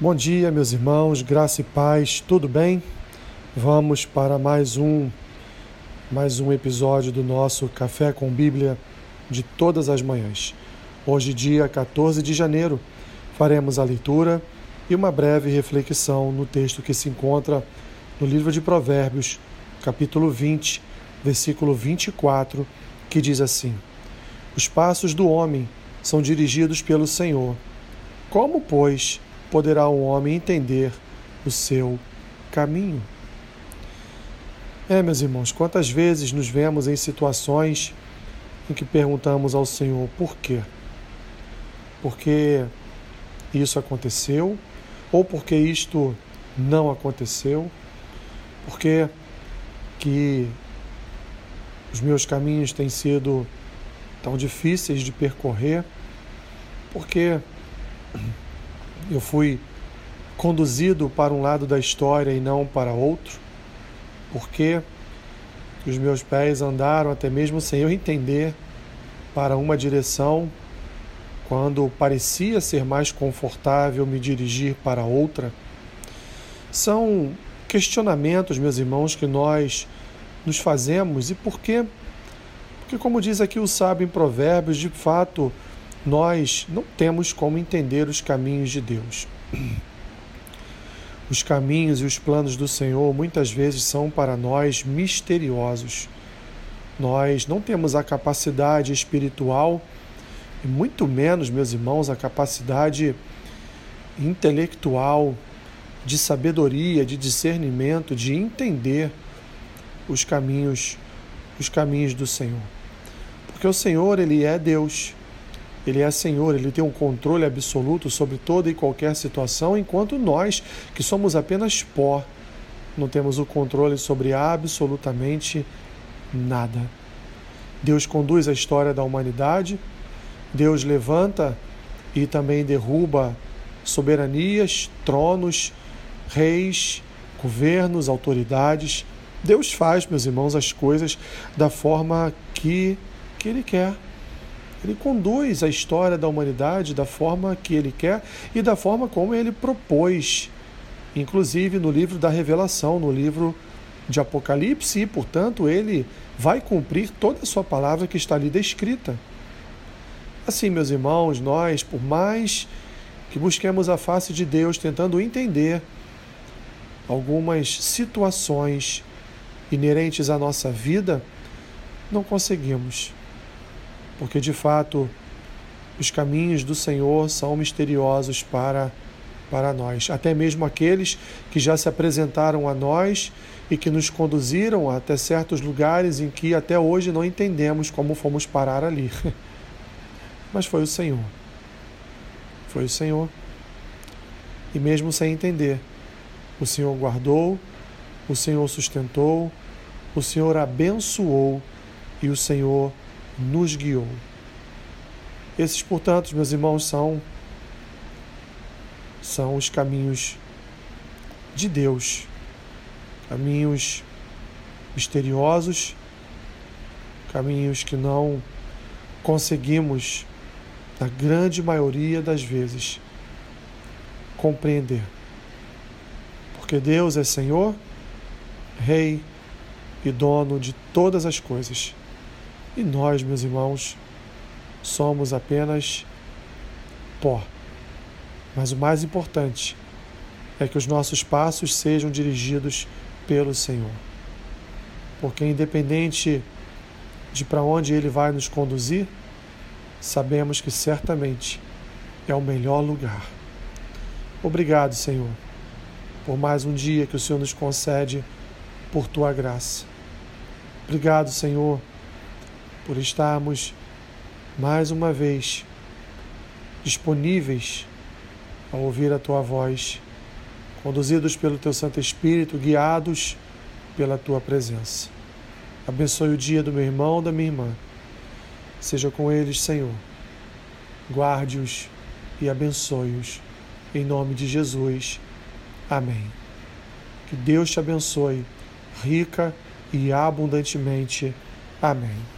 Bom dia, meus irmãos, graça e paz, tudo bem? Vamos para mais um mais um episódio do nosso Café com Bíblia de todas as manhãs. Hoje, dia 14 de janeiro, faremos a leitura e uma breve reflexão no texto que se encontra no livro de Provérbios, capítulo 20, versículo 24, que diz assim: Os passos do homem são dirigidos pelo Senhor. Como, pois, poderá um homem entender o seu caminho? É, meus irmãos, quantas vezes nos vemos em situações em que perguntamos ao Senhor por quê? Porque isso aconteceu? Ou porque isto não aconteceu? Porque que os meus caminhos têm sido tão difíceis de percorrer? Porque eu fui conduzido para um lado da história e não para outro? Por que os meus pés andaram até mesmo sem eu entender para uma direção quando parecia ser mais confortável me dirigir para outra? São questionamentos, meus irmãos, que nós nos fazemos e por quê? Porque, como diz aqui o sábio em Provérbios, de fato, nós não temos como entender os caminhos de Deus. Os caminhos e os planos do Senhor muitas vezes são para nós misteriosos. Nós não temos a capacidade espiritual, e muito menos, meus irmãos, a capacidade intelectual, de sabedoria, de discernimento, de entender os caminhos, os caminhos do Senhor. Porque o Senhor, ele é Deus. Ele é Senhor, ele tem um controle absoluto sobre toda e qualquer situação, enquanto nós, que somos apenas pó, não temos o controle sobre absolutamente nada. Deus conduz a história da humanidade, Deus levanta e também derruba soberanias, tronos, reis, governos, autoridades. Deus faz, meus irmãos, as coisas da forma que, que Ele quer. Ele conduz a história da humanidade da forma que ele quer e da forma como ele propôs, inclusive no livro da Revelação, no livro de Apocalipse, e, portanto, ele vai cumprir toda a sua palavra que está ali descrita. Assim, meus irmãos, nós, por mais que busquemos a face de Deus tentando entender algumas situações inerentes à nossa vida, não conseguimos porque de fato os caminhos do Senhor são misteriosos para para nós, até mesmo aqueles que já se apresentaram a nós e que nos conduziram até certos lugares em que até hoje não entendemos como fomos parar ali. Mas foi o Senhor. Foi o Senhor. E mesmo sem entender, o Senhor guardou, o Senhor sustentou, o Senhor abençoou e o Senhor nos guiou. Esses, portanto, meus irmãos, são são os caminhos de Deus, caminhos misteriosos, caminhos que não conseguimos, na grande maioria das vezes, compreender. Porque Deus é Senhor, Rei e dono de todas as coisas. E nós, meus irmãos, somos apenas pó. Mas o mais importante é que os nossos passos sejam dirigidos pelo Senhor. Porque, independente de para onde Ele vai nos conduzir, sabemos que certamente é o melhor lugar. Obrigado, Senhor, por mais um dia que o Senhor nos concede por tua graça. Obrigado, Senhor por estarmos mais uma vez disponíveis a ouvir a tua voz, conduzidos pelo teu Santo Espírito, guiados pela tua presença. Abençoe o dia do meu irmão, da minha irmã. Seja com eles, Senhor. Guarde-os e abençoe-os. Em nome de Jesus. Amém. Que Deus te abençoe rica e abundantemente. Amém.